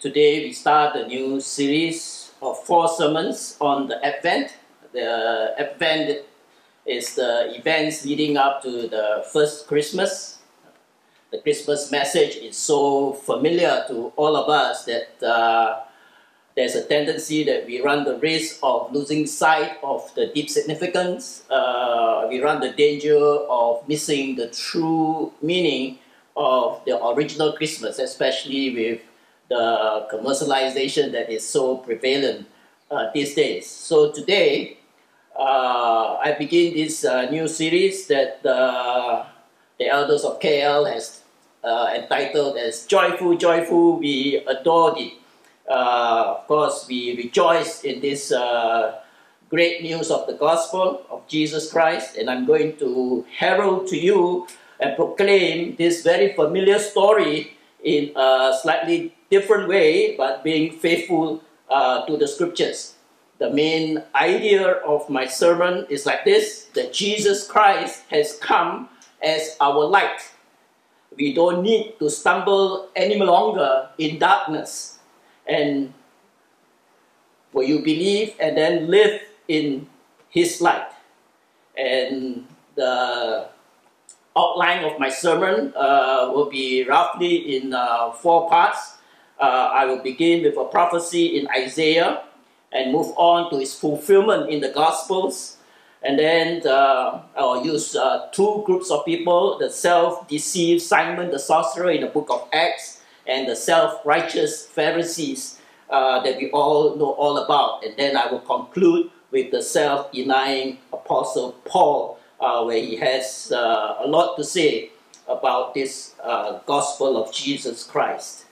today we start a new series of four sermons on the Advent. The Advent is the events leading up to the first Christmas. The Christmas message is so familiar to all of us that uh, there's a tendency that we run the risk of losing sight of the deep significance. Uh, we run the danger of missing the true meaning of the original Christmas, especially with the commercialization that is so prevalent uh, these days. So today, uh, I begin this uh, new series that uh, the elders of KL has uh, entitled as Joyful, Joyful, We Adore Thee. Uh, of course, we rejoice in this great news of the gospel of Jesus Christ, and I'm going to herald to you and proclaim this very familiar story in a slightly different way, but being faithful uh, to the scriptures. The main idea of my sermon is like this that Jesus Christ has come as our light. We don't need to stumble any longer in darkness. And will you believe and then live in His light? And the outline of my sermon uh, will be roughly in uh, four parts. Uh, I will begin with a prophecy in Isaiah and move on to its fulfillment in the Gospels. And then uh, I'll use uh, two groups of people the self deceived Simon the sorcerer in the book of Acts, and the self righteous Pharisees uh, that we all know all about. And then I will conclude with the self denying Apostle Paul, uh, where he has uh, a lot to say about this gospel of Jesus Christ.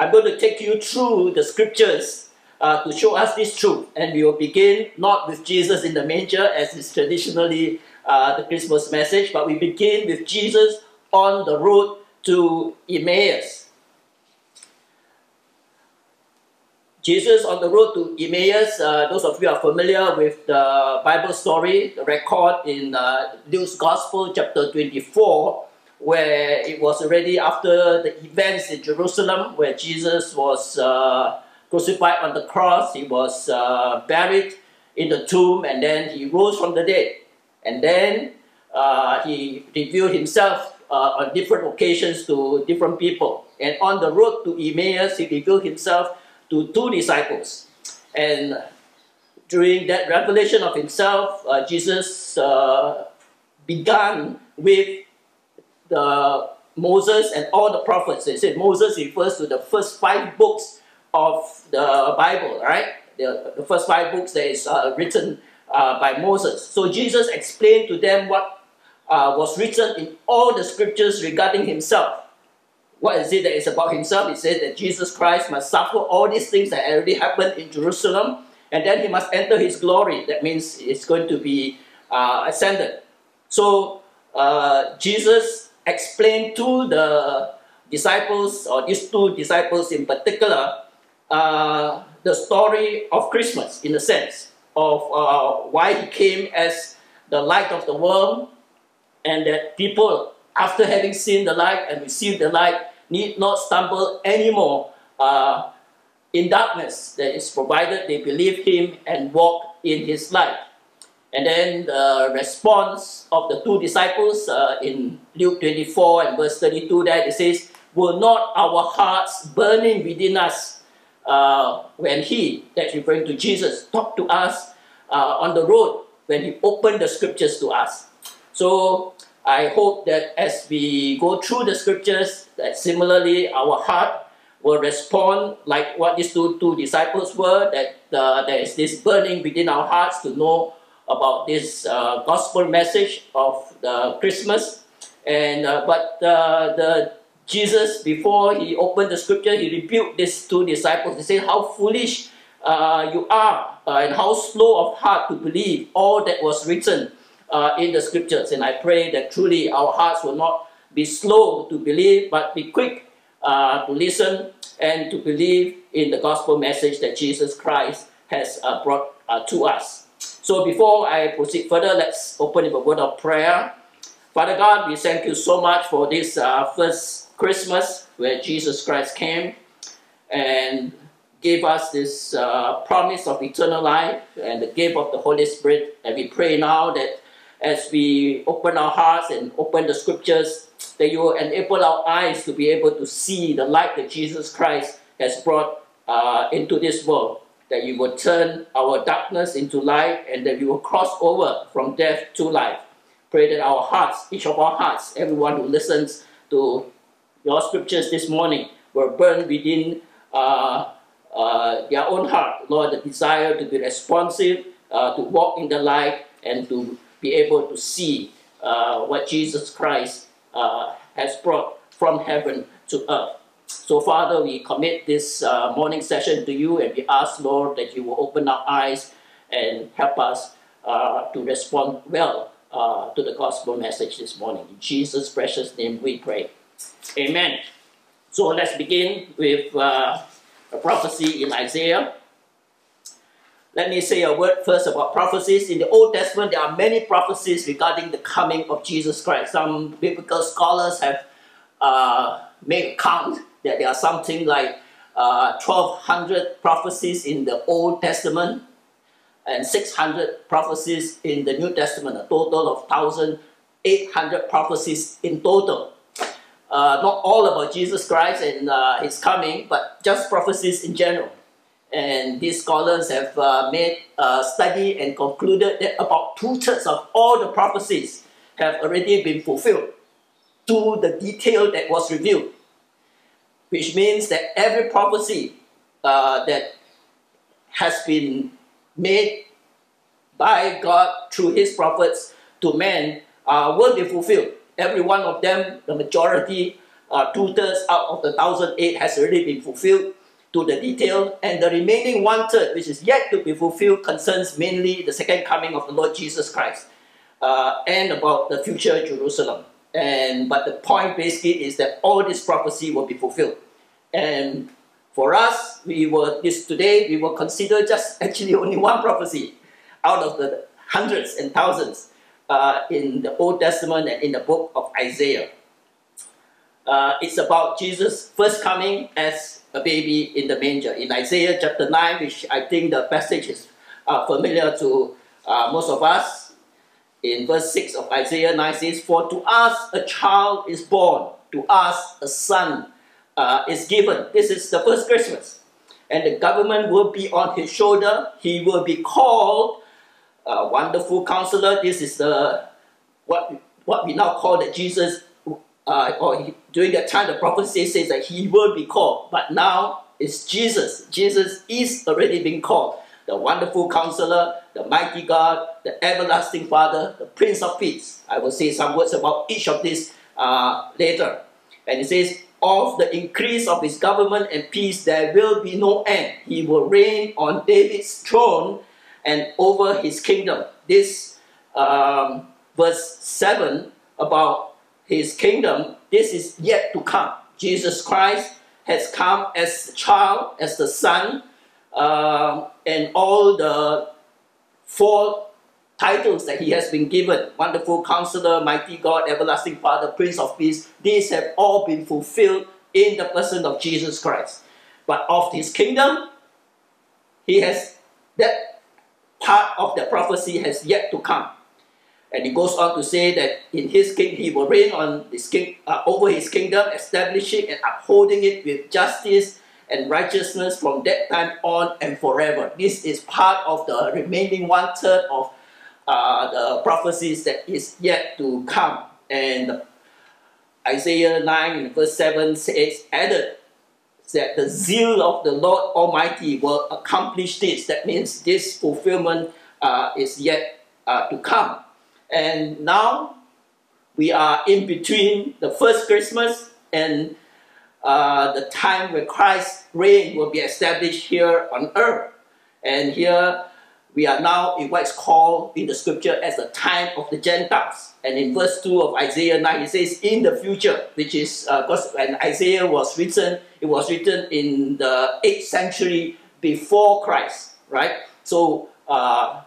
I'm going to take you through the scriptures uh, to show us this truth. And we will begin not with Jesus in the manger, as is traditionally uh, the Christmas message, but we begin with Jesus on the road to Emmaus. Jesus on the road to Emmaus, uh, those of you are familiar with the Bible story, the record in uh, Luke's Gospel, chapter 24, where it was already after the events in Jerusalem where Jesus was uh, crucified on the cross, he was uh, buried in the tomb, and then he rose from the dead. And then uh, he revealed himself uh, on different occasions to different people. And on the road to Emmaus, he revealed himself to two disciples. And during that revelation of himself, uh, Jesus uh, began with the Moses and all the prophets. They said Moses refers to the first five books of the Bible, right? The, the first five books that is uh, written uh, by Moses. So Jesus explained to them what uh, was written in all the scriptures regarding himself. What is it that is about himself? He said that Jesus Christ must suffer all these things that already happened in Jerusalem, and then he must enter his glory. That means it's going to be uh, ascended. So uh, Jesus explain to the disciples, or these two disciples in particular, uh, the story of Christmas in the sense of uh, why he came as the light of the world, and that people, after having seen the light and received the light, need not stumble anymore uh, in darkness that is provided they believe him and walk in his light. And then the response of the two disciples uh, in Luke 24 and verse 32 there it says, Were not our hearts burning within us uh, when he, that's referring to Jesus, talked to us uh, on the road when he opened the scriptures to us. So I hope that as we go through the scriptures, that similarly our heart will respond like what these two, two disciples were, that uh, there is this burning within our hearts to know about this uh, gospel message of the Christmas. And uh, but uh, the Jesus before he opened the scripture, he rebuked these two disciples. He said, "How foolish uh, you are uh, and how slow of heart to believe all that was written uh, in the scriptures. And I pray that truly our hearts will not be slow to believe, but be quick to listen and to believe in the gospel message that Jesus Christ has brought to us. So before I proceed further, let's open with a word of prayer. Father God, we thank you so much for this uh, first Christmas where Jesus Christ came and gave us this uh, promise of eternal life and the gift of the Holy Spirit. And we pray now that as we open our hearts and open the scriptures, that you will enable our eyes to be able to see the light that Jesus Christ has brought uh, into this world. That you will turn our darkness into light and that we will cross over from death to life. Pray that our hearts, each of our hearts, everyone who listens to your scriptures this morning, will burn within uh, uh, their own heart, Lord, the desire to be responsive, uh, to walk in the light, and to be able to see uh, what Jesus Christ uh, has brought from heaven to earth. So, Father, we commit this uh, morning session to you and we ask, Lord, that you will open our eyes and help us uh, to respond well uh, to the gospel message this morning. In Jesus' precious name we pray. Amen. So, let's begin with uh, a prophecy in Isaiah. Let me say a word first about prophecies. In the Old Testament, there are many prophecies regarding the coming of Jesus Christ. Some biblical scholars have uh, made a count that there are something like uh, 1,200 prophecies in the Old Testament and 600 prophecies in the New Testament, a total of 1,800 prophecies in total. Uh, not all about Jesus Christ and uh, his coming, but just prophecies in general. And these scholars have uh, made a study and concluded that about two-thirds of all the prophecies have already been fulfilled to the detail that was revealed. Which means that every prophecy uh, that has been made by God through his prophets to men uh, will be fulfilled. Every one of them, the majority, uh, two-thirds out of the 1,008 has already been fulfilled to the detail, and the remaining one third, which is yet to be fulfilled, concerns mainly the second coming of the Lord Jesus Christ uh, and about the future Jerusalem. And but the point basically is that all this prophecy will be fulfilled. And for us, we will this today we will consider just actually only one prophecy out of the hundreds and thousands uh, in the Old Testament and in the book of Isaiah. Uh, it's about Jesus' first coming as a baby in the manger. In Isaiah chapter 9, which I think the passage is uh, familiar to uh, most of us, in verse 6 of Isaiah 9 says, For to us a child is born, to us a son uh, is given. This is the first Christmas. And the government will be on his shoulder. He will be called a Wonderful Counselor. This is the what, what we now call that Jesus uh, or he, during that time, the prophecy says that he will be called, but now it's Jesus. Jesus is already being called the wonderful counselor, the mighty God, the everlasting Father, the Prince of Peace. I will say some words about each of these uh, later. And it says, Of the increase of his government and peace, there will be no end. He will reign on David's throne and over his kingdom. This um, verse 7 about his kingdom, this is yet to come. Jesus Christ has come as a child, as the son, uh, and all the four titles that he has been given Wonderful Counselor, Mighty God, Everlasting Father, Prince of Peace these have all been fulfilled in the person of Jesus Christ. But of his kingdom, he has that part of the prophecy has yet to come. And he goes on to say that in his king he will reign on his king, uh, over his kingdom, establishing and upholding it with justice and righteousness from that time on and forever. This is part of the remaining one third of uh, the prophecies that is yet to come. And Isaiah 9 verse 7 says, added that the zeal of the Lord Almighty will accomplish this. That means this fulfillment uh, is yet uh, to come. And now we are in between the first Christmas and uh, the time where Christ's reign will be established here on earth. And here we are now in what's called in the scripture as the time of the Gentiles. And in verse 2 of Isaiah 9, it says, in the future, which is, because uh, when Isaiah was written, it was written in the 8th century before Christ, right? So uh,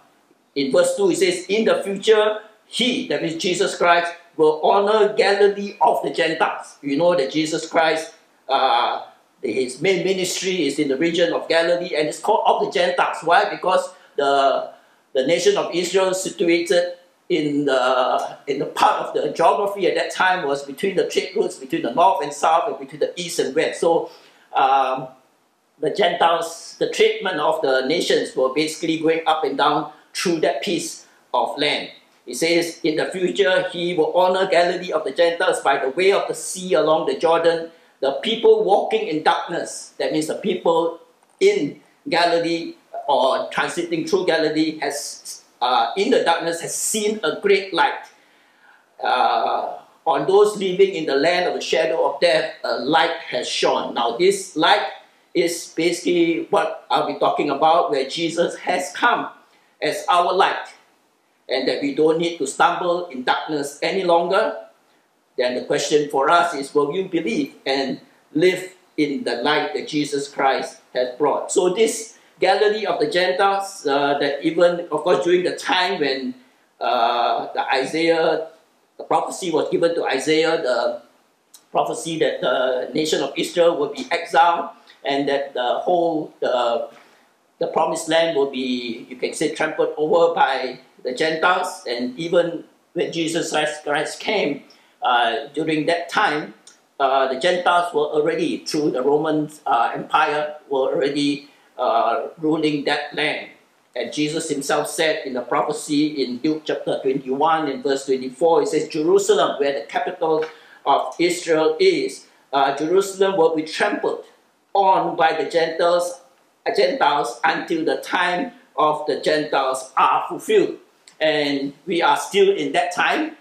in verse 2, it says, in the future, he, that is Jesus Christ, will honor Galilee of the Gentiles. You know that Jesus Christ, uh, his main ministry is in the region of Galilee and it's called of the Gentiles. Why? Because the, the nation of Israel is situated in the, in the part of the geography at that time was between the trade routes between the north and south and between the east and west. So um, the Gentiles, the treatment of the nations were basically going up and down through that piece of land. He says, in the future, he will honor Galilee of the Gentiles by the way of the sea along the Jordan. The people walking in darkness, that means the people in Galilee or transiting through Galilee has, uh, in the darkness, has seen a great light. Uh, on those living in the land of the shadow of death, a light has shone. Now, this light is basically what I'll be talking about, where Jesus has come as our light and that we don't need to stumble in darkness any longer, then the question for us is will you believe and live in the light that Jesus Christ has brought? So, this Galilee of the Gentiles, uh, that even, of course, during the time when uh, the Isaiah, the prophecy was given to Isaiah, the prophecy that the nation of Israel would be exiled and that the whole, the, the promised land will be, you can say, trampled over by the Gentiles, and even when Jesus Christ came during that time, uh, the Gentiles were already, through the Roman uh, Empire, were already uh, ruling that land. And Jesus himself said in the prophecy in Luke chapter 21 and verse 24, he says, Jerusalem, where the capital of Israel is, uh, Jerusalem will be trampled on by the Gentiles, Gentiles until the time of the Gentiles are fulfilled and we are still in that time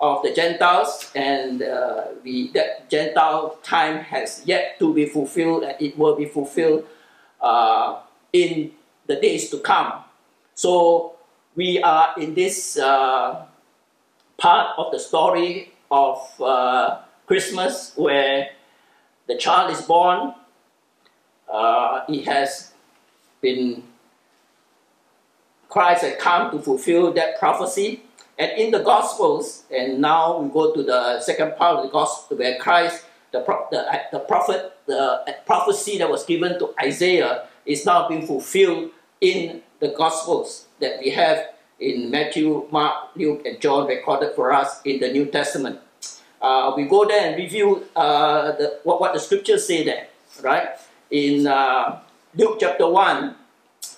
of the Gentiles, and uh, we, that Gentile time has yet to be fulfilled, and it will be fulfilled uh, in the days to come. So we are in this uh, part of the story of uh, Christmas where the child is born. Uh, he has been Christ had come to fulfill that prophecy. And in the Gospels, and now we go to the second part of the Gospel where Christ, the, the, the prophet, the prophecy that was given to Isaiah is now being fulfilled in the Gospels that we have in Matthew, Mark, Luke, and John recorded for us in the New Testament. Uh, we go there and review uh, the, what, what the scriptures say there, right? In uh, Luke chapter 1,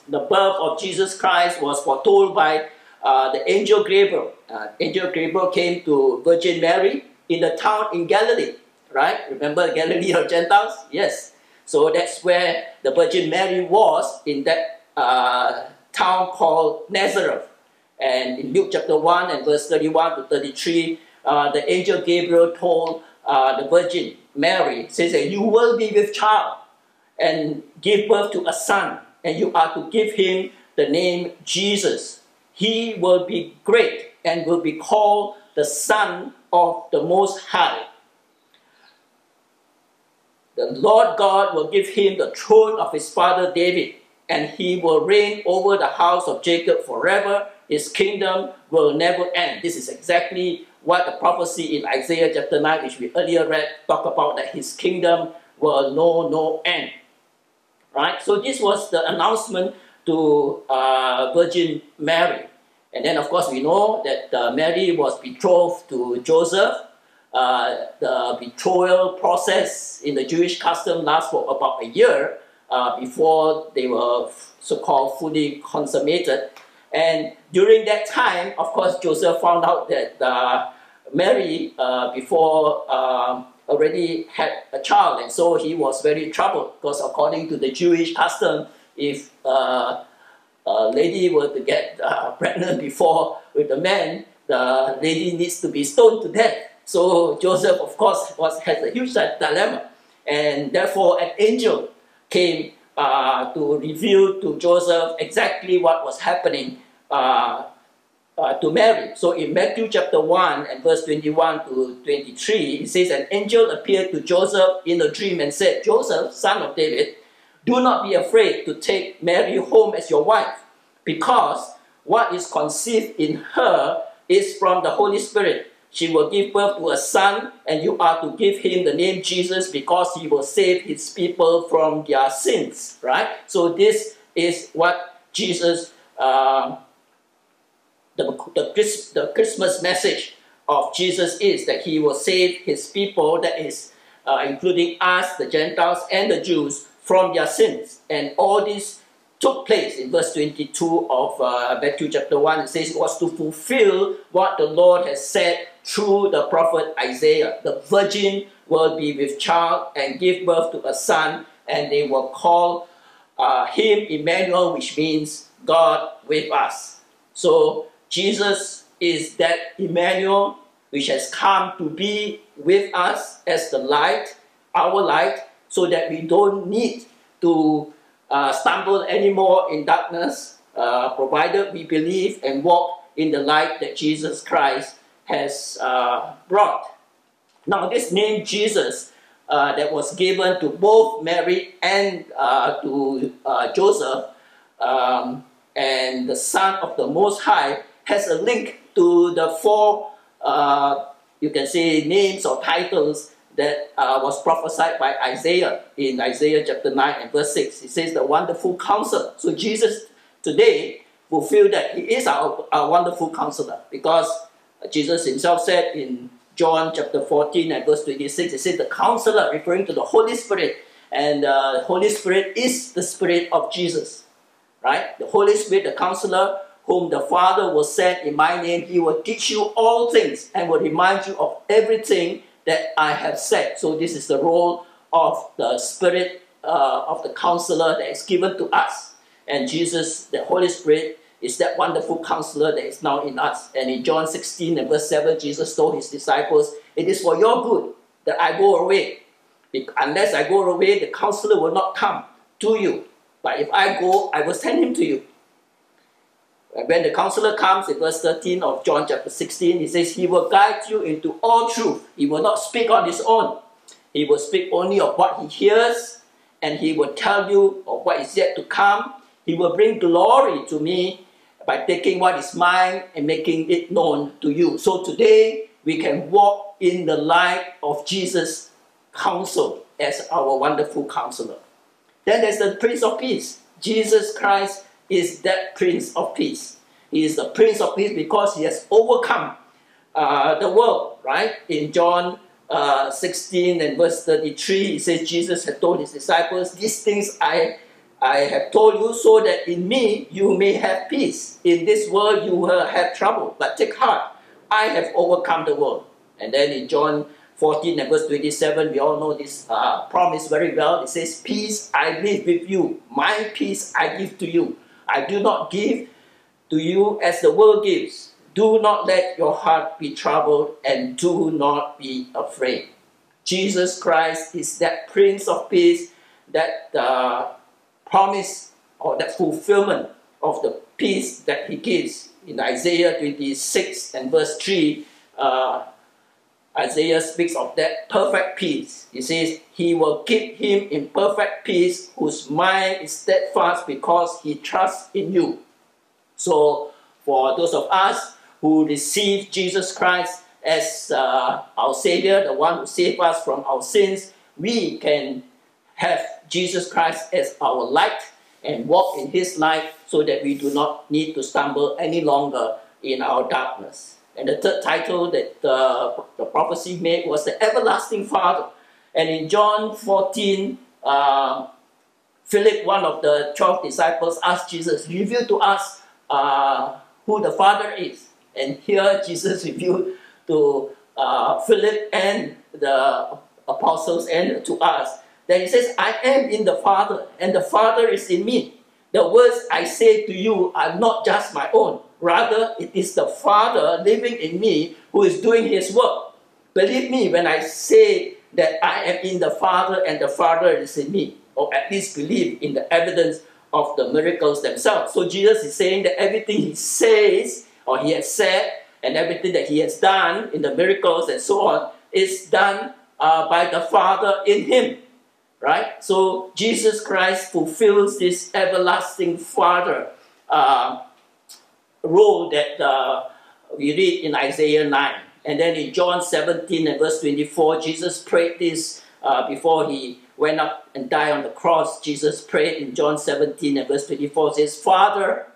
the birth of Jesus Christ was foretold by uh, the angel Gabriel. Uh, angel Gabriel came to Virgin Mary in the town in Galilee, right? Remember Galilee of Gentiles? Yes. So that's where the Virgin Mary was in that uh, town called Nazareth. And in Luke chapter 1 and verse 31 to 33, uh, the angel Gabriel told uh, the Virgin Mary, says that you will be with child and give birth to a son and you are to give him the name Jesus. He will be great and will be called the Son of the Most High. The Lord God will give him the throne of his father David, and he will reign over the house of Jacob forever. His kingdom will never end. This is exactly what the prophecy in Isaiah chapter 9, which we earlier read, talk about that his kingdom will know no end right? So this was the announcement to uh, Virgin Mary. And then, of course, we know that uh, Mary was betrothed to Joseph. Uh, the betrothal process in the Jewish custom lasts for about a year uh, before they were so-called fully consummated. And during that time, of course, Joseph found out that uh, Mary, uh, before um, already had a child, and so he was very troubled because according to the Jewish custom, if uh, a lady were to get uh, pregnant before with the man, the lady needs to be stoned to death. So Joseph, of course, was has a huge dilemma, and therefore an angel came uh, to reveal to Joseph exactly what was happening uh, uh, to Mary. So in Matthew chapter 1 and verse 21 to 23, it says, An angel appeared to Joseph in a dream and said, Joseph, son of David, do not be afraid to take Mary home as your wife, because what is conceived in her is from the Holy Spirit. She will give birth to a son, and you are to give him the name Jesus because he will save his people from their sins. Right? So, this is what Jesus, uh, the, the, the Christmas message of Jesus is that he will save his people, that is, uh, including us, the Gentiles, and the Jews, from their sins. And all this took place in verse 22 of uh, Matthew chapter 1. It says it was to fulfill what the Lord has said through the prophet Isaiah. The virgin will be with child and give birth to a son, and they will call uh, him Emmanuel, which means God with us. So Jesus is that Emmanuel which has come to be with us as the light, our light, so that we don't need to uh, stumble anymore in darkness, uh, provided we believe and walk in the light that Jesus Christ has uh, brought. Now, this name Jesus uh, that was given to both Mary and uh, to uh, Joseph um, and the Son of the Most High has a link to the four, you can say, names or titles that uh, was prophesied by Isaiah in Isaiah chapter 9 and verse 6. It says, The wonderful counselor. So Jesus today fulfilled that he is our, our wonderful counselor because Jesus himself said in John chapter 14 and verse 26, it says, The counselor, referring to the Holy Spirit. And uh, the Holy Spirit is the Spirit of Jesus. Right? The Holy Spirit, the counselor, whom the Father will send in my name, he will teach you all things and will remind you of everything that I have said. So this is the role of the Spirit uh, of the counselor that is given to us. And Jesus, the Holy Spirit, is that wonderful counselor that is now in us. And in John 16 and verse 7, Jesus told his disciples, It is for your good that I go away. Unless I go away, the counselor will not come to you. But if I go, I will send him to you. When the counselor comes in verse 13 of John chapter 16, he says, He will guide you into all truth. He will not speak on his own. He will speak only of what he hears, and he will tell you of what is yet to come. He will bring glory to me by taking what is mine and making it known to you. So today, we can walk in the light of Jesus' counsel as our wonderful counselor. Then there's the Prince of Peace. Jesus Christ is that Prince of Peace. He is the Prince of Peace because he has overcome uh, the world, right? In John uh, 16 and verse 33, it says, Jesus had told his disciples, These things I, I have told you so that in me you may have peace. In this world you will have trouble, but take heart, I have overcome the world. And then in John 14 and verse 27, we all know this uh, promise very well. It says, Peace I live with you, my peace I give to you. I do not give to you as the world gives. Do not let your heart be troubled and do not be afraid. Jesus Christ is that Prince of Peace, that uh, promise or that fulfillment of the peace that he gives. In Isaiah 26 and verse 3, uh, Isaiah speaks of that perfect peace. He says, He will keep him in perfect peace whose mind is steadfast because he trusts in you. So, for those of us who receive Jesus Christ as uh, our Savior, the one who saved us from our sins, we can have Jesus Christ as our light and walk in His light so that we do not need to stumble any longer in our darkness. And the third title that uh, the prophecy made was the everlasting Father. And in John 14, uh, Philip, one of the 12 disciples, asked Jesus, reveal to us uh, who the Father is. And here Jesus revealed to uh, Philip and the apostles and to us that he says, I am in the Father, and the Father is in me. The words I say to you are not just my own, Rather, it is the Father living in me who is doing his work. Believe me when I say that I am in the Father and the Father is in me. or at least believe in the evidence of the miracles themselves. So Jesus is saying that everything he says or he has said and everything that he has done in the miracles and so on is done uh, by the Father in him. Right? So Jesus Christ fulfills this everlasting Father uh, role that uh, we read in Isaiah 9. And then in John 17 and verse 24, Jesus prayed this uh, before he went up and died on the cross. Jesus prayed in John 17 and verse 24 says, Father,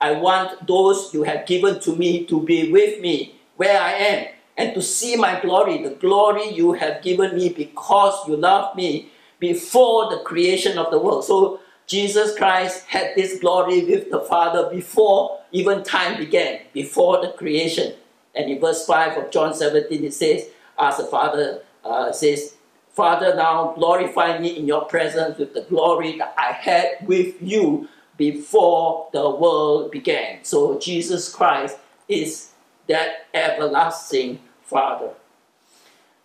I want those you have given to me to be with me where I am and to see my glory, the glory you have given me because you love me before the creation of the world. So Jesus Christ had this glory with the Father before even time began, before the creation. And in verse 5 of John 17, it says, as the Father uh, says, Father, now glorify me in your presence with the glory that I had with you before the world began. So Jesus Christ is that everlasting Father.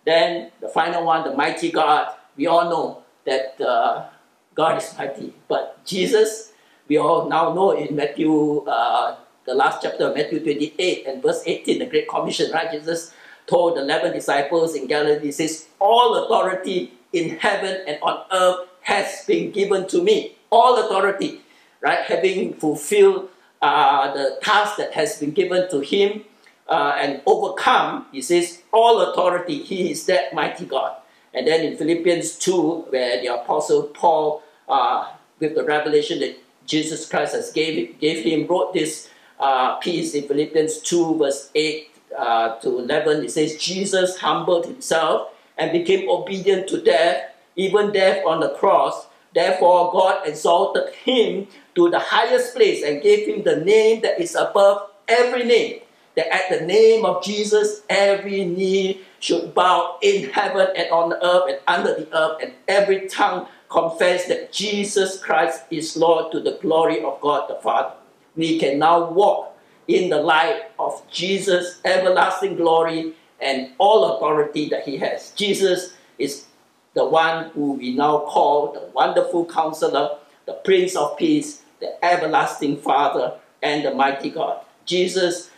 Then the final one, the mighty God. We all know that uh, God is mighty, but Jesus, we all now know in Matthew, uh, the last chapter of Matthew 28 and verse 18, the Great Commission, right? Jesus told the 11 disciples in Galilee, he says, All authority in heaven and on earth has been given to me. All authority, right? Having fulfilled uh, the task that has been given to him uh, and overcome, he says, All authority, he is that mighty God. And then in Philippians 2, where the Apostle Paul, uh, with the revelation that Jesus Christ has gave, gave him, wrote this uh, piece in Philippians 2, verse 8 uh, to 11, it says, Jesus humbled himself and became obedient to death, even death on the cross. Therefore, God exalted him to the highest place and gave him the name that is above every name. That at the name of Jesus, every knee should bow in heaven and on the earth and under the earth, and every tongue confess that Jesus Christ is Lord to the glory of God the Father. We can now walk in the light of Jesus' everlasting glory and all authority that he has. Jesus is the one who we now call the wonderful counselor, the Prince of Peace, the everlasting Father, and the mighty God. Jesus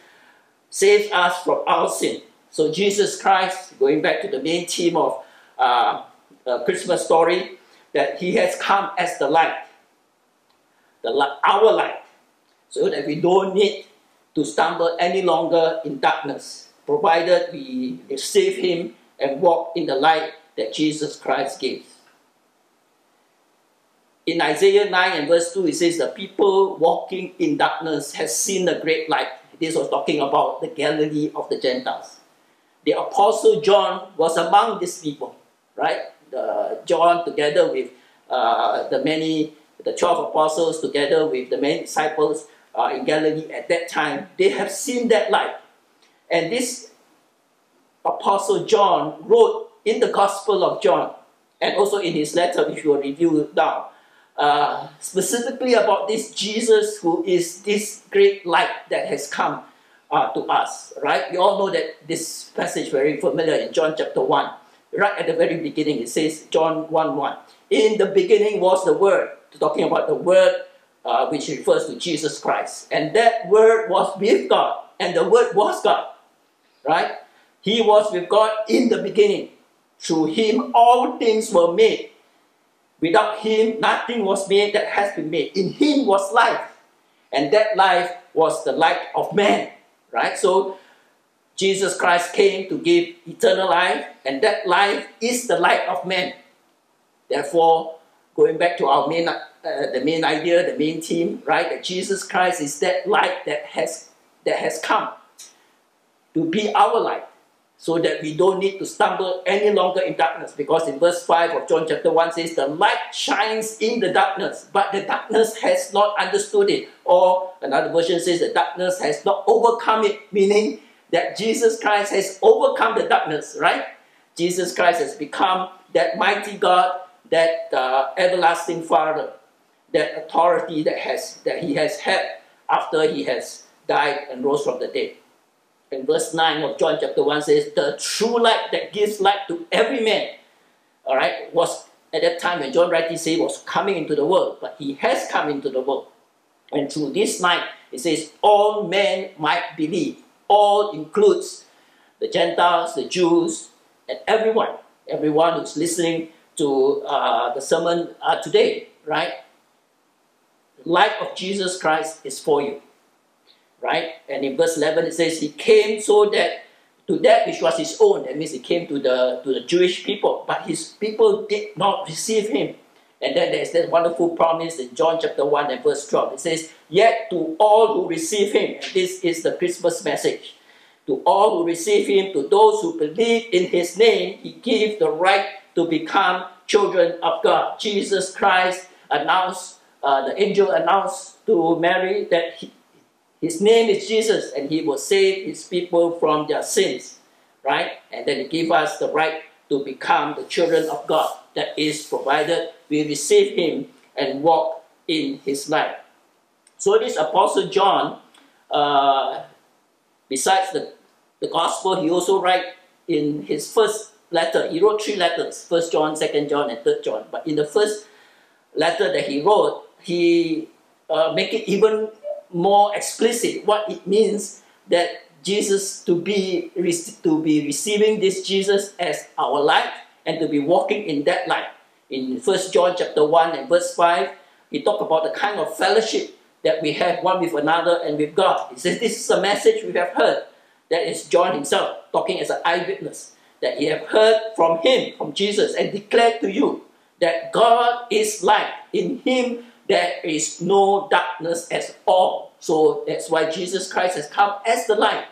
saves us from our sin. So Jesus Christ, going back to the main theme of uh, the Christmas story, that he has come as the light, the our light, so that we don't need to stumble any longer in darkness, provided we receive Him and walk in the light that Jesus Christ gives. In Isaiah 9 and verse 2, it says, The people walking in darkness has seen the great light. This was talking about the Galilee of the Gentiles. The Apostle John was among these people, right? The, John, together with uh, the many, the 12 apostles, together with the many disciples, uh, in Galilee at that time, they have seen that light. And this Apostle John wrote in the Gospel of John and also in his letter, which we'll review now, uh, specifically about this Jesus who is this great light that has come uh, to us, right? We all know that this passage very familiar in John chapter 1. Right at the very beginning, it says, John 1 1. In the beginning was the Word, talking about the Word uh, which refers to Jesus Christ. And that word was with God, and the word was God. Right? He was with God in the beginning. Through him, all things were made. Without him, nothing was made that has been made. In him was life, and that life was the light of man. Right? So, Jesus Christ came to give eternal life, and that life is the light of man. Therefore, going back to our main, uh, the main idea, the main theme, right? That Jesus Christ is that light that has that has come to be our light, so that we don't need to stumble any longer in darkness. Because in verse five of John chapter one says, "The light shines in the darkness, but the darkness has not understood it." Or another version says, "The darkness has not overcome it," meaning that Jesus Christ has overcome the darkness. Right? Jesus Christ has become that mighty God that uh, everlasting Father, that authority that has that he has had after he has died and rose from the dead. And verse 9 of John chapter 1 says, The true light that gives light to every man, all right, was at that time when John rightly said was coming into the world, but he has come into the world. And through this light, it says all men might believe. All includes the Gentiles, the Jews, and everyone, everyone who's listening to uh, the sermon uh, today, right? The light of Jesus Christ is for you, right? And in verse 11 it says, He came so that to that which was His own, that means He came to the, to the Jewish people, but His people did not receive Him. And then there's that wonderful promise in John chapter 1 and verse 12. It says, Yet to all who receive Him, this is the Christmas message to all who receive him, to those who believe in his name, he gives the right to become children of God. Jesus Christ announced, uh, the angel announced to Mary that he, his name is Jesus and he will save his people from their sins, right? And then he gave us the right to become the children of God. That is provided we receive him and walk in his light. So this Apostle John, uh, besides the the gospel, he also write in his first letter, he wrote three letters, First John, Second John, and Third John. But in the first letter that he wrote, he uh, make it even more explicit what it means that Jesus to be to be receiving this Jesus as our light and to be walking in that light. In First John chapter one and verse five, he talk about the kind of fellowship that we have one with another and with God. He says this is a message we have heard that is John himself talking as an eyewitness that he have heard from him, from Jesus, and declared to you that God is light. In him there is no darkness at all. So that's why Jesus Christ has come as the light.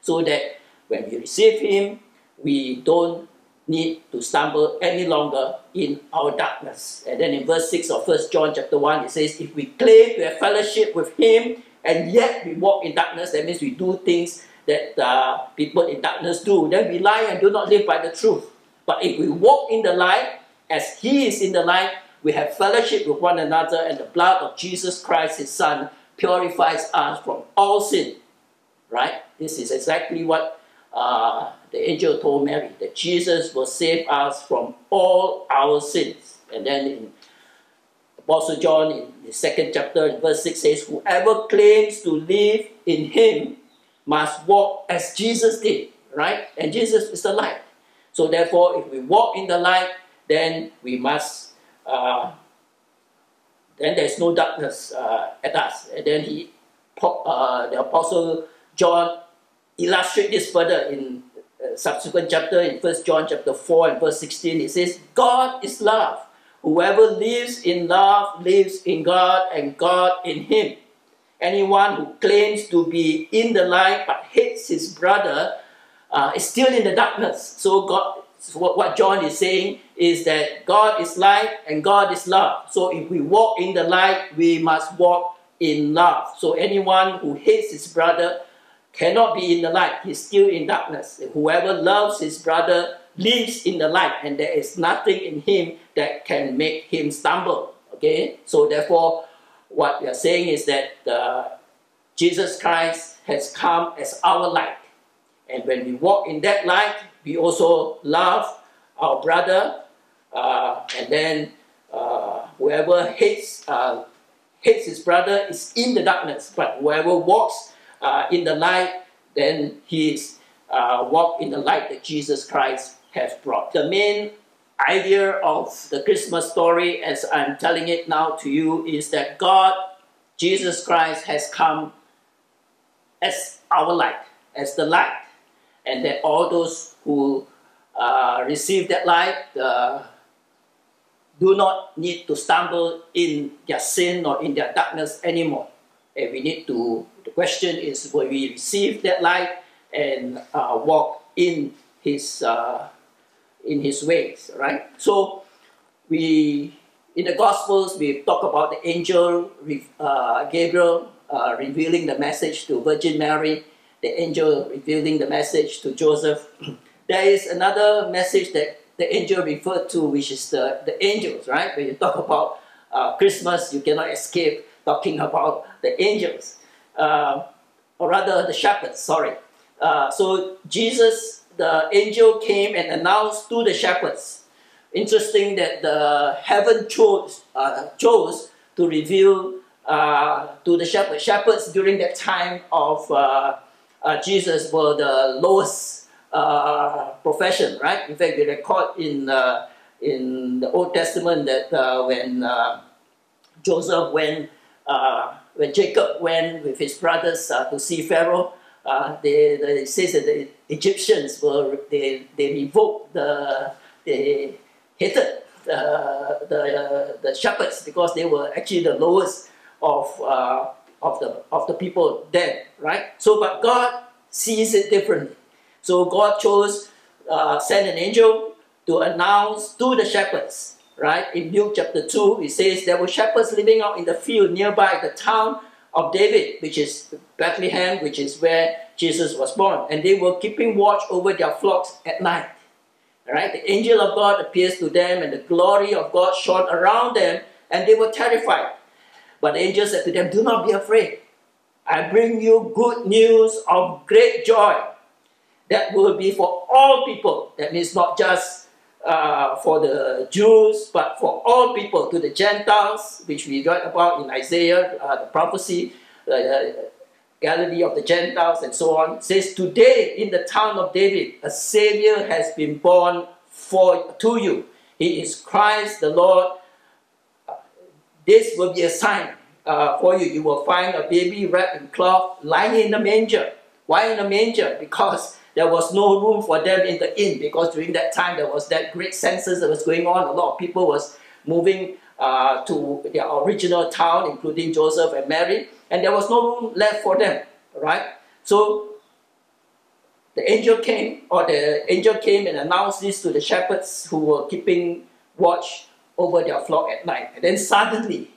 So that when we receive him, we don't need to stumble any longer in our darkness. And then in verse 6 of 1 John chapter 1, it says, If we claim to have fellowship with him and yet we walk in darkness, that means we do things that uh, people in darkness do, then we lie and do not live by the truth. But if we walk in the light, as He is in the light, we have fellowship with one another, and the blood of Jesus Christ, His Son, purifies us from all sin. Right? This is exactly what uh, the angel told Mary that Jesus will save us from all our sins. And then in Apostle John, in the second chapter, in verse 6 says, Whoever claims to live in Him must walk as Jesus did, right? And Jesus is the light. So therefore, if we walk in the light, then we must, uh, then there's no darkness uh, at us. And then he, uh, the Apostle John illustrates this further in uh, subsequent chapter, in First John chapter 4 and verse 16. It says, God is love. Whoever lives in love lives in God and God in him. Anyone who claims to be in the light but hates his brother uh, is still in the darkness. So God, what, what John is saying is that God is light and God is love. So if we walk in the light, we must walk in love. So anyone who hates his brother cannot be in the light. He's still in darkness. Whoever loves his brother lives in the light, and there is nothing in him that can make him stumble. Okay, so therefore, what we are saying is that uh, Jesus Christ has come as our light. And when we walk in that light, we also love our brother. Uh, and then uh, whoever hates, uh, hates his brother is in the darkness. But whoever walks uh, in the light, then he is uh, walk in the light that Jesus Christ has brought. The main idea of the Christmas story, as I'm telling it now to you, is that God, Jesus Christ, has come as our light, as the light, and that all those who uh, receive that light uh, do not need to stumble in their sin or in their darkness anymore. And we need to, the question is, will we receive that light and uh, walk in His uh, in his ways, right? So we, in the Gospels, we talk about the angel uh, Gabriel uh, revealing the message to Virgin Mary, the angel revealing the message to Joseph. There is another message that the angel referred to, which is the, the angels, right? When you talk about uh, Christmas, you cannot escape talking about the angels, uh, or rather the shepherds, sorry. Uh, so Jesus the angel came and announced to the shepherds interesting that the heaven chose, uh, chose to reveal uh, to the shepherds. Shepherds during that time of uh, Jesus were the lowest uh, profession, right? In fact, we record in, uh, in the Old Testament that when Joseph went, when Jacob went with his brothers to see Pharaoh, uh, they, they says that the Egyptians were they, they revoked the they hated uh, the uh, the shepherds because they were actually the lowest of uh, of the of the people then right so but God sees it differently so God chose uh, send an angel to announce to the shepherds right in Luke chapter 2 it says there were shepherds living out in the field nearby the town of David, which is Bethlehem, which is where Jesus was born. And they were keeping watch over their flocks at night. Right? The angel of God appears to them, and the glory of God shone around them, and they were terrified. But the angel said to them, Do not be afraid. I bring you good news of great joy that will be for all people. That means not just uh, for the Jews, but for all people, to the Gentiles, which we read about in Isaiah, uh, the prophecy, uh, Galilee of the Gentiles, and so on, says, Today in the town of David, a Savior has been born for to you. He is Christ the Lord. This will be a sign uh, for you. You will find a baby wrapped in cloth lying in a manger. Why in a manger? Because there was no room for them in the inn because during that time there was that great census that was going on. A lot of people was moving uh, to their original town, including Joseph and Mary, and there was no room left for them, right? So the angel came, or the angel came and announced this to the shepherds who were keeping watch over their flock at night. And then suddenly,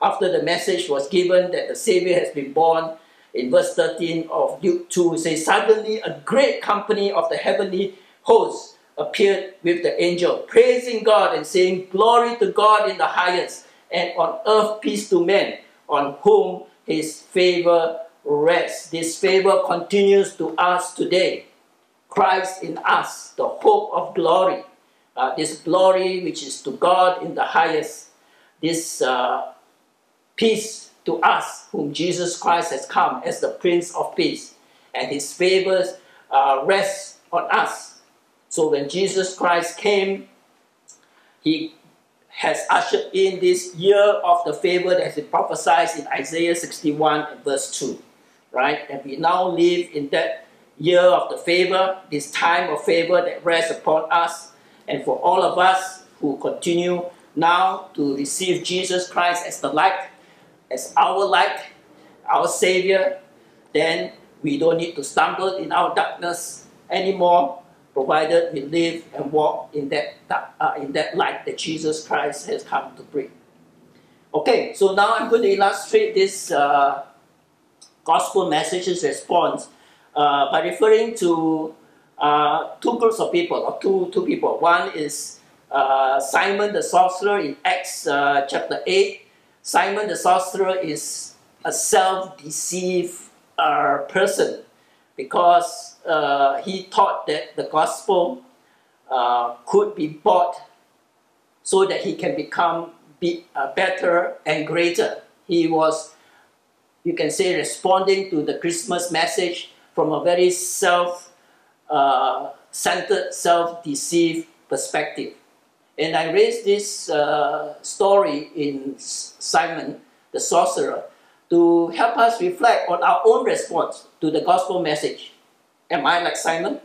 after the message was given that the Savior has been born, in verse 13 of Luke 2, it says, Suddenly a great company of the heavenly hosts appeared with the angel, praising God and saying, Glory to God in the highest, and on earth peace to men, on whom his favor rests. This favor continues to us today. Christ in us, the hope of glory. Uh, this glory which is to God in the highest. This uh, peace to us whom Jesus Christ has come as the Prince of Peace, and his favors uh, rest on us. So when Jesus Christ came, he has ushered in this year of the favor that been prophesied in Isaiah 61 and verse 2. Right? And we now live in that year of the favor, this time of favor that rests upon us. And for all of us who continue now to receive Jesus Christ as the light as our light, our Savior, then we don't need to stumble in our darkness anymore, provided we live and walk in that, uh, in that light that Jesus Christ has come to bring. Okay, so now I'm going to illustrate this uh, gospel messages response uh, by referring to uh, two groups of people, or two, two people. One is uh, Simon the sorcerer in Acts uh, chapter 8, Simon the sorcerer is a self-deceived uh, person because uh, he thought that the gospel uh, could be bought so that he can become be, uh, better and greater. He was, you can say, responding to the Christmas message from a very self-centered, uh, self-deceived perspective. And I raised this uh, story in Simon the sorcerer to help us reflect on our own response to the gospel message. Am I like Simon?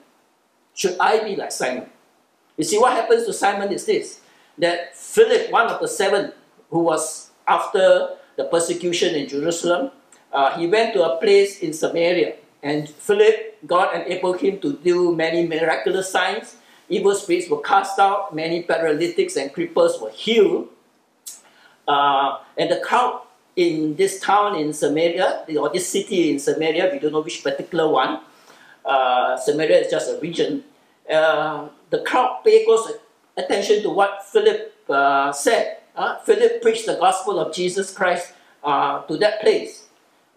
Should I be like Simon? You see, what happens to Simon is this that Philip, one of the seven who was after the persecution in Jerusalem, uh, he went to a place in Samaria. And Philip, God enabled him to do many miraculous signs evil spirits were cast out, many paralytics and cripples were healed. Uh, and the crowd in this town in Samaria, or this city in Samaria, we don't know which particular one, uh, Samaria is just a region, uh, the crowd paid close attention to what Philip uh, said. Uh, Philip preached the gospel of Jesus Christ uh, to that place.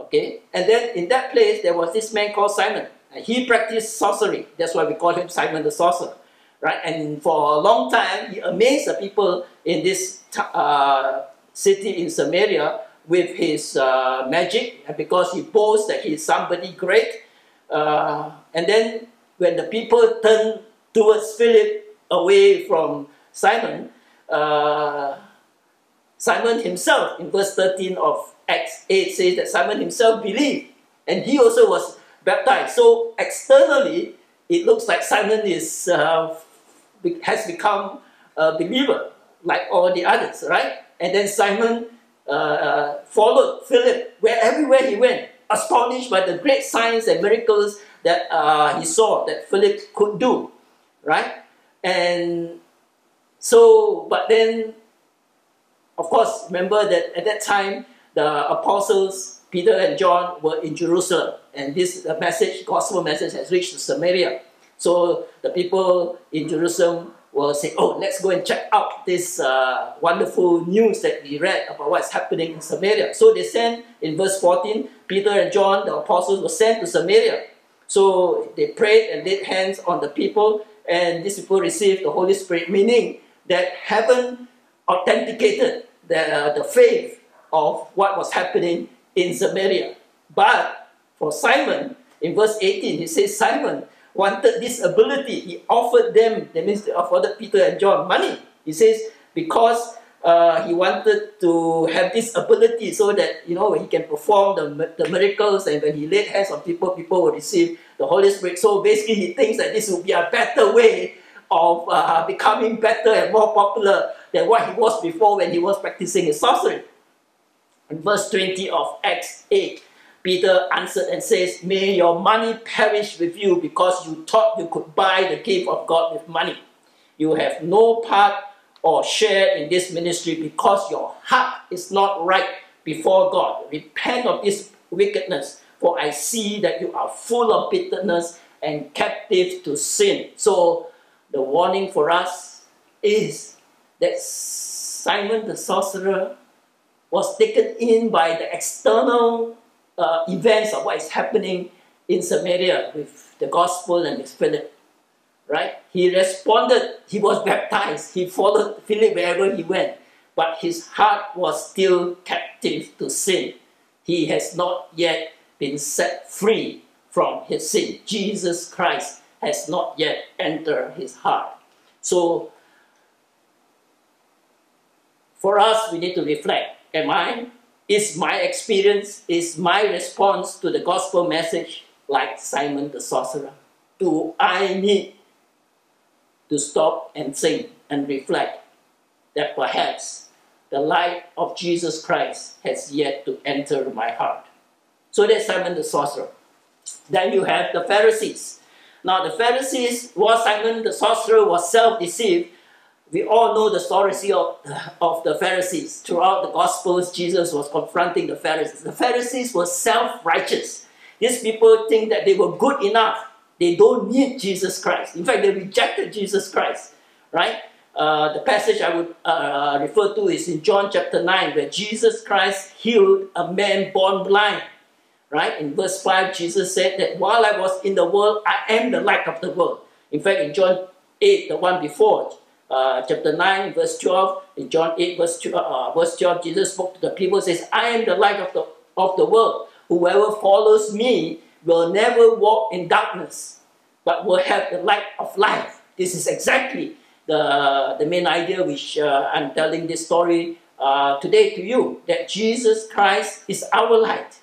Okay, and then in that place there was this man called Simon. And he practiced sorcery. That's why we call him Simon the sorcerer. Right? And for a long time, he amazed the people in this uh, city in Samaria with his uh, magic, and because he boasts that he's somebody great. Uh, and then when the people turned towards Philip away from Simon, uh, Simon himself, in verse 13 of Acts 8, says that Simon himself believed, and he also was baptized. So externally, it looks like Simon is uh, has become a believer like all the others, right? And then Simon uh, uh, followed Philip where everywhere he went, astonished by the great signs and miracles that uh, he saw that Philip could do, right? And so, but then, of course, remember that at that time the apostles Peter and John were in Jerusalem, and this message, gospel message, has reached Samaria. So the people in Jerusalem will say, oh, let's go and check out this uh, wonderful news that we read about what's happening in Samaria. So they sent, in verse 14, Peter and John, the apostles, were sent to Samaria. So they prayed and laid hands on the people, and these people received the Holy Spirit, meaning that heaven authenticated the, uh, the faith of what was happening in Samaria. But for Simon, in verse 18, he says, Simon, wanted this ability, he offered them, that means he offered Peter and John money. He says, because uh, he wanted to have this ability so that, you know, he can perform the, the miracles and when he laid hands on people, people will receive the Holy Spirit. So basically he thinks that this will be a better way of uh, becoming better and more popular than what he was before when he was practicing his sorcery. In verse 20 of Acts 8, Peter answered and says, May your money perish with you because you thought you could buy the gift of God with money. You have no part or share in this ministry because your heart is not right before God. Repent of this wickedness, for I see that you are full of bitterness and captive to sin. So, the warning for us is that Simon the sorcerer was taken in by the external uh, events of what is happening in Samaria with the gospel and with Philip. Right? He responded, he was baptized, he followed Philip wherever he went, but his heart was still captive to sin. He has not yet been set free from his sin. Jesus Christ has not yet entered his heart. So, for us, we need to reflect Am I is my experience, is my response to the gospel message like Simon the sorcerer? Do I need to stop and think and reflect that perhaps the light of Jesus Christ has yet to enter my heart? So that's Simon the sorcerer. Then you have the Pharisees. Now the Pharisees, while Simon the sorcerer was self-deceived, we all know the story of, of the Pharisees. Throughout the Gospels, Jesus was confronting the Pharisees. The Pharisees were self righteous. These people think that they were good enough. They don't need Jesus Christ. In fact, they rejected Jesus Christ. Right? Uh, the passage I would uh, refer to is in John chapter 9, where Jesus Christ healed a man born blind. Right? In verse 5, Jesus said that while I was in the world, I am the light of the world. In fact, in John 8, the one before, uh, chapter 9, verse 12, in John 8, verse 12, uh, verse 12, Jesus spoke to the people, says, I am the light of the, of the world. Whoever follows me will never walk in darkness, but will have the light of life. This is exactly the, the main idea which uh, I'm telling this story uh, today to you, that Jesus Christ is our light.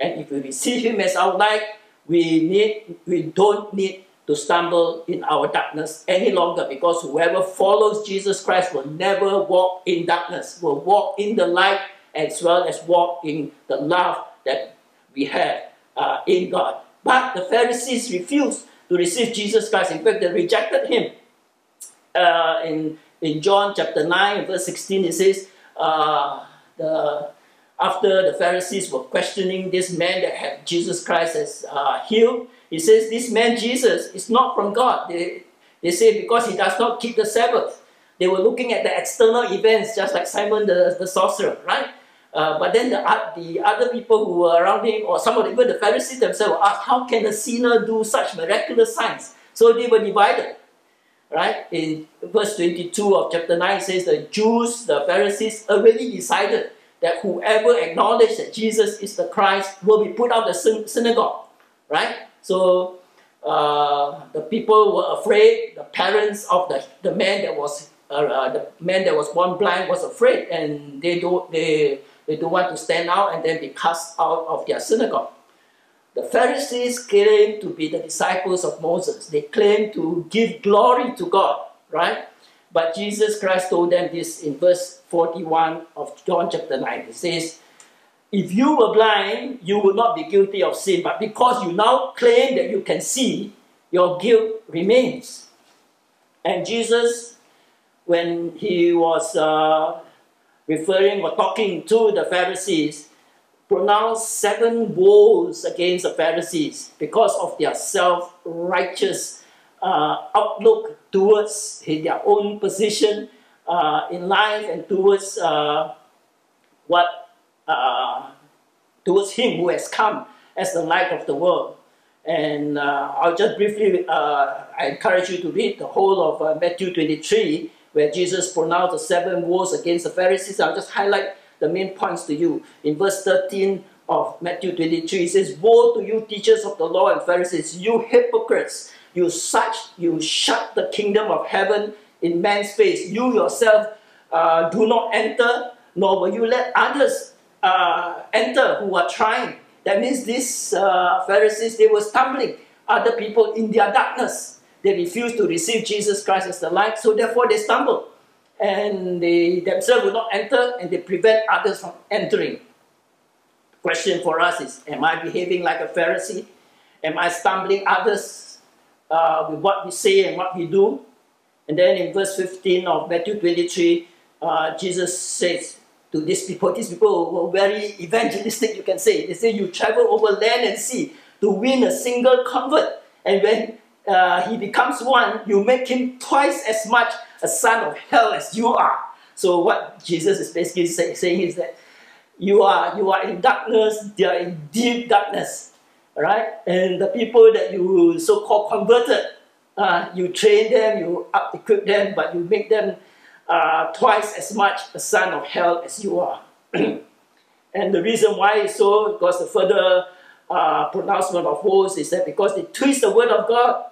And if we receive Him as our light, we, need, we don't need to stumble in our darkness any longer because whoever follows Jesus Christ will never walk in darkness, will walk in the light as well as walk in the love that we have uh, in God. But the Pharisees refused to receive Jesus Christ. In fact, they rejected him. Uh, in, in John chapter 9, verse 16, it says, uh, the, after the Pharisees were questioning this man that had Jesus Christ as uh, healed, he says this man Jesus is not from God. They, they say because he does not keep the Sabbath. They were looking at the external events, just like Simon the, the sorcerer, right? Uh, but then the, the other people who were around him, or some of the, even the Pharisees themselves, asked, How can a sinner do such miraculous signs? So they were divided. right? In verse 22 of chapter 9 says the Jews, the Pharisees already decided that whoever acknowledged that Jesus is the Christ will be put out of the synagogue, right? So uh, the people were afraid. The parents of the, the man that was uh, uh, the man that was born blind was afraid, and they don't they they don't want to stand out, and then be cast out of their synagogue. The Pharisees claim to be the disciples of Moses. They claim to give glory to God, right? But Jesus Christ told them this in verse 41 of John chapter 9. He says, If you were blind, you would not be guilty of sin, but because you now claim that you can see, your guilt remains. And Jesus, when he was uh, referring or talking to the Pharisees, pronounced seven woes against the Pharisees because of their self righteous uh, outlook towards their own position uh, in life and towards uh, what uh, towards Him who has come as the light of the world. And uh, I'll just briefly, uh, I encourage you to read the whole of Matthew 23, where Jesus pronounced the seven woes against the Pharisees. I'll just highlight the main points to you. In verse 13 of Matthew 23, it says, Woe to you, teachers of the law and Pharisees, you hypocrites! You such you shut the kingdom of heaven in man's face. You yourself uh, do not enter, nor will you let others uh, enter who are trying. That means these uh, Pharisees, they were stumbling other people in their darkness. They refused to receive Jesus Christ as the light, so therefore they stumbled. And they themselves will not enter, and they prevent others from entering. question for us is Am I behaving like a Pharisee? Am I stumbling others uh, with what we say and what we do? And then in verse 15 of Matthew 23, uh, Jesus says to these people, these people were very evangelistic, you can say. They say, You travel over land and sea to win a single convert. And when uh, he becomes one, you make him twice as much a son of hell as you are. So what Jesus is basically say, saying is that you are you are in darkness, they are in deep darkness, right? And the people that you so-called converted, uh, you train them, you up equip them, but you make them uh, twice as much a son of hell as you are. and the reason why is so because the further uh, pronouncement of woes is that because they twist the word of God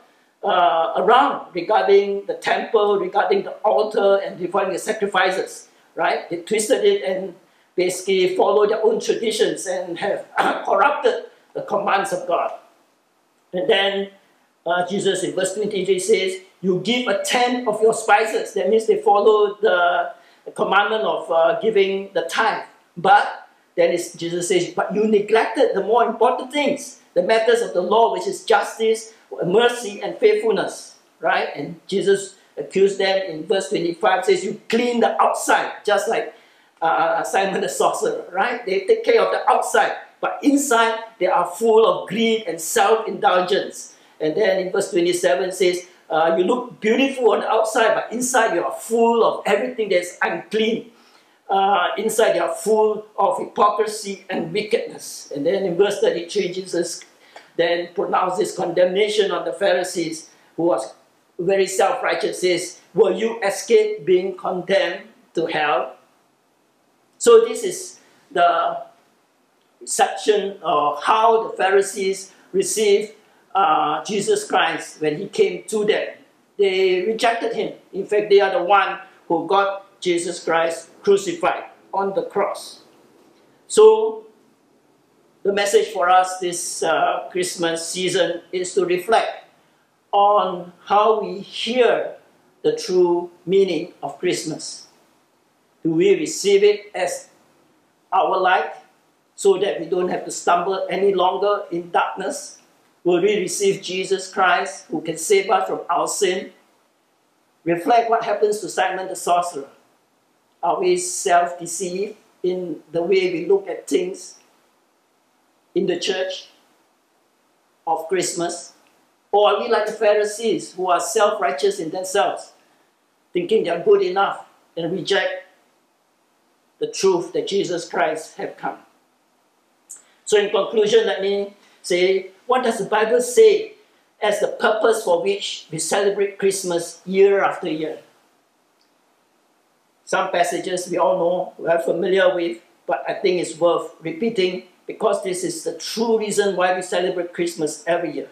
uh, around regarding the temple, regarding the altar, and regarding the sacrifices, right? They twisted it and basically follow their own traditions and have corrupted the commands of God. And then uh, Jesus in verse 23 says, You give a tenth of your spices. That means they follow the, commandment of uh, giving the tithe. But then Jesus says, But you neglected the more important things, the matters of the law, which is justice, mercy, and faithfulness. Right? And Jesus accused them in verse 25 says, You clean the outside, just like uh, Simon the sorcerer. Right? They take care of the outside. But inside, they are full of greed and self indulgence. And then in verse 27 says, uh, You look beautiful on the outside, but inside you are full of everything that's unclean. Uh, inside you are full of hypocrisy and wickedness. And then in verse 33, Jesus then pronounces condemnation on the Pharisees, who was very self righteous, says, Will you escape being condemned to hell? So, this is the section of how the Pharisees received uh, Jesus Christ when he came to them. They rejected him. In fact, they are the one who got Jesus Christ crucified on the cross. So, the message for us this uh, Christmas season is to reflect on how we hear the true meaning of Christmas. Do we receive it as our light so that we don't have to stumble any longer in darkness? Will we receive Jesus Christ who can save us from our sin? Reflect what happens to Simon the sorcerer. Are we self deceived in the way we look at things in the church of Christmas? Or are we like the Pharisees who are self righteous in themselves, thinking they are good enough and reject the truth that Jesus Christ have come? So, in conclusion, let me say what does the Bible say as the purpose for which we celebrate Christmas year after year. Some passages we all know, we are familiar with, but I think it's worth repeating because this is the true reason why we celebrate Christmas every year.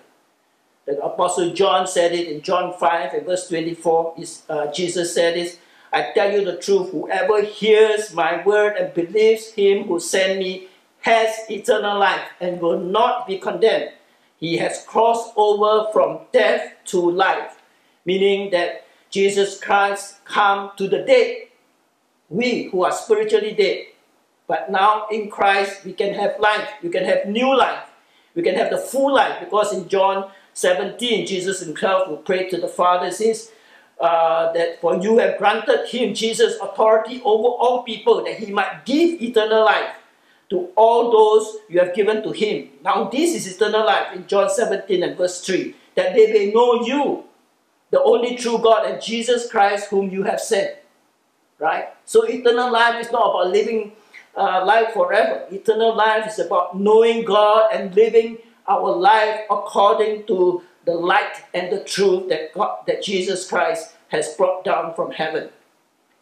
The Apostle John said it in John 5 and verse 24. Is, uh, Jesus said this I tell you the truth, whoever hears my word and believes him who sent me has eternal life and will not be condemned. He has crossed over from death to life, meaning that Jesus Christ come to the dead. We who are spiritually dead, but now in Christ we can have life. We can have new life. We can have the full life because in John 17, Jesus himself will pray to the Father, says uh, that for you have granted him, Jesus, authority over all people, that he might give eternal life to all those you have given to him. Now this is eternal life in John 17 and verse 3, that they may know you, the only true God, and Jesus Christ whom you have sent. Right? So eternal life is not about living uh, life forever. Eternal life is about knowing God and living our life according to the light and the truth that God, that Jesus Christ has brought down from heaven.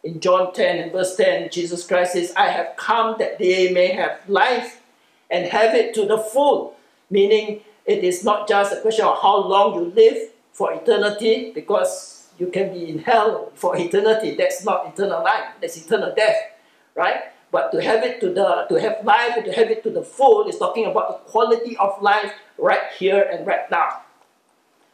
In John 10 and verse 10, Jesus Christ says, I have come that they may have life and have it to the full. Meaning, it is not just a question of how long you live for eternity, because you can be in hell for eternity. That's not eternal life, that's eternal death, right? But to have it to the to have life and to have it to the full is talking about the quality of life right here and right now.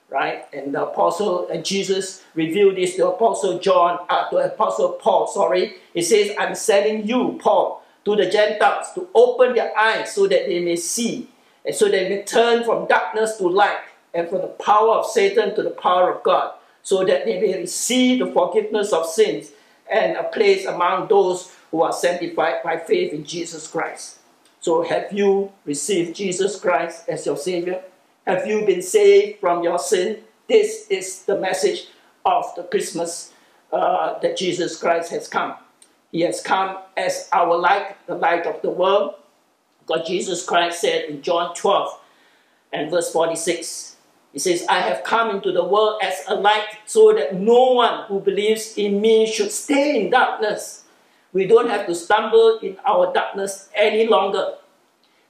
Right? And the apostle and Jesus revealed this to Apostle John, uh, to Apostle Paul, sorry. He says, I'm sending you, Paul, to the Gentiles to open their eyes so that they may see, and so they may turn from darkness to light, and from the power of Satan to the power of God, so that they may receive the forgiveness of sins and a place among those who are sanctified by faith in Jesus Christ. So, have you received Jesus Christ as your Savior? Have you been saved from your sin? This is the message of the Christmas uh, that Jesus Christ has come. He has come as our light, the light of the world. God Jesus Christ said in John 12 and verse 46, He says, I have come into the world as a light so that no one who believes in me should stay in darkness. We don't have to stumble in our darkness any longer.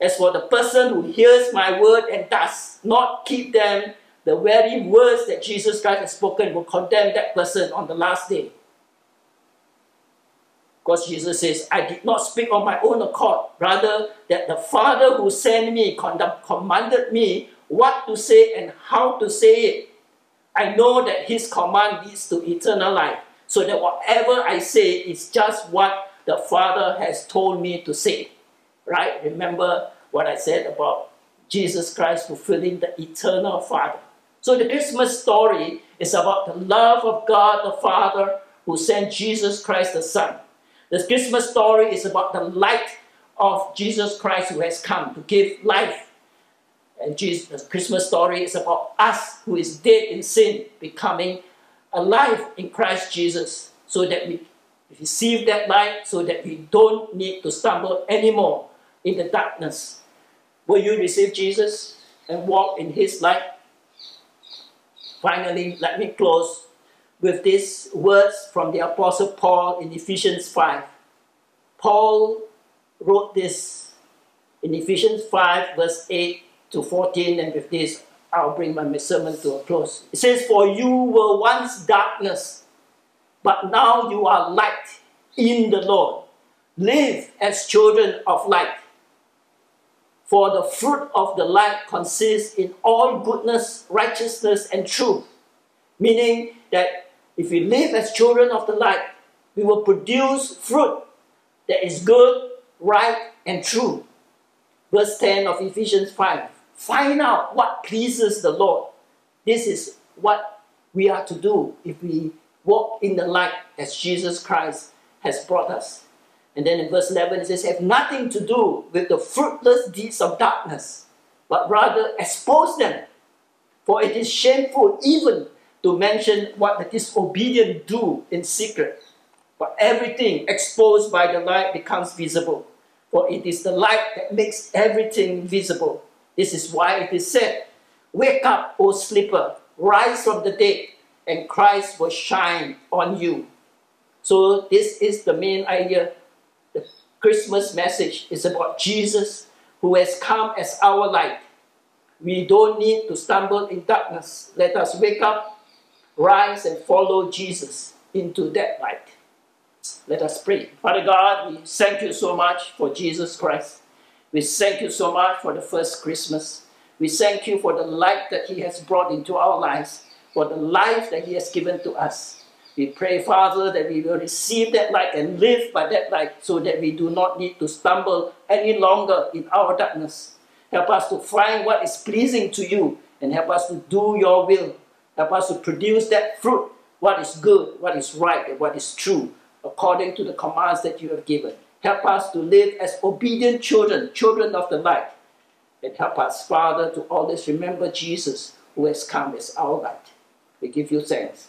As for the person who hears my word and does not keep them, the very words that Jesus Christ has spoken will condemn that person on the last day. Because Jesus says, I did not speak on my own accord, rather, that the Father who sent me commanded me what to say and how to say it. I know that his command leads to eternal life so that whatever I say is just what the Father has told me to say. Right? Remember what I said about Jesus Christ fulfilling the eternal Father. So the Christmas story is about the love of God the Father who sent Jesus Christ the Son. The Christmas story is about the light of Jesus Christ who has come to give life. And Jesus, the Christmas story is about us who is dead in sin becoming alive in Christ Jesus so that we receive that light so that we don't need to stumble anymore in the darkness. Will you receive Jesus and walk in his light? Finally, let me close with these words from the Apostle Paul in Ephesians 5. Paul wrote this in Ephesians 5, verse 8 to 14, and with this I'll bring my sermon to a close. It says, For you were once darkness, but now you are light in the Lord. Live as children of light. For the fruit of the light consists in all goodness, righteousness, and truth. Meaning that if we live as children of the light, we will produce fruit that is good, right, and true. Verse 10 of Ephesians 5 Find out what pleases the Lord. This is what we are to do if we walk in the light as Jesus Christ has brought us. And then in verse 11 it says, Have nothing to do with the fruitless deeds of darkness, but rather expose them. For it is shameful even to mention what the disobedient do in secret. But everything exposed by the light becomes visible. For it is the light that makes everything visible. This is why it is said, Wake up, O sleeper, rise from the dead, and Christ will shine on you. So, this is the main idea. Christmas message is about Jesus who has come as our light. We don't need to stumble in darkness. Let us wake up, rise, and follow Jesus into that light. Let us pray. Father God, we thank you so much for Jesus Christ. We thank you so much for the first Christmas. We thank you for the light that He has brought into our lives, for the life that He has given to us. We pray, Father, that we will receive that light and live by that light so that we do not need to stumble any longer in our darkness. Help us to find what is pleasing to you and help us to do your will. Help us to produce that fruit, what is good, what is right, and what is true, according to the commands that you have given. Help us to live as obedient children, children of the light. And help us, Father, to always remember Jesus who has come as our light. We give you thanks